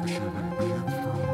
what you would be.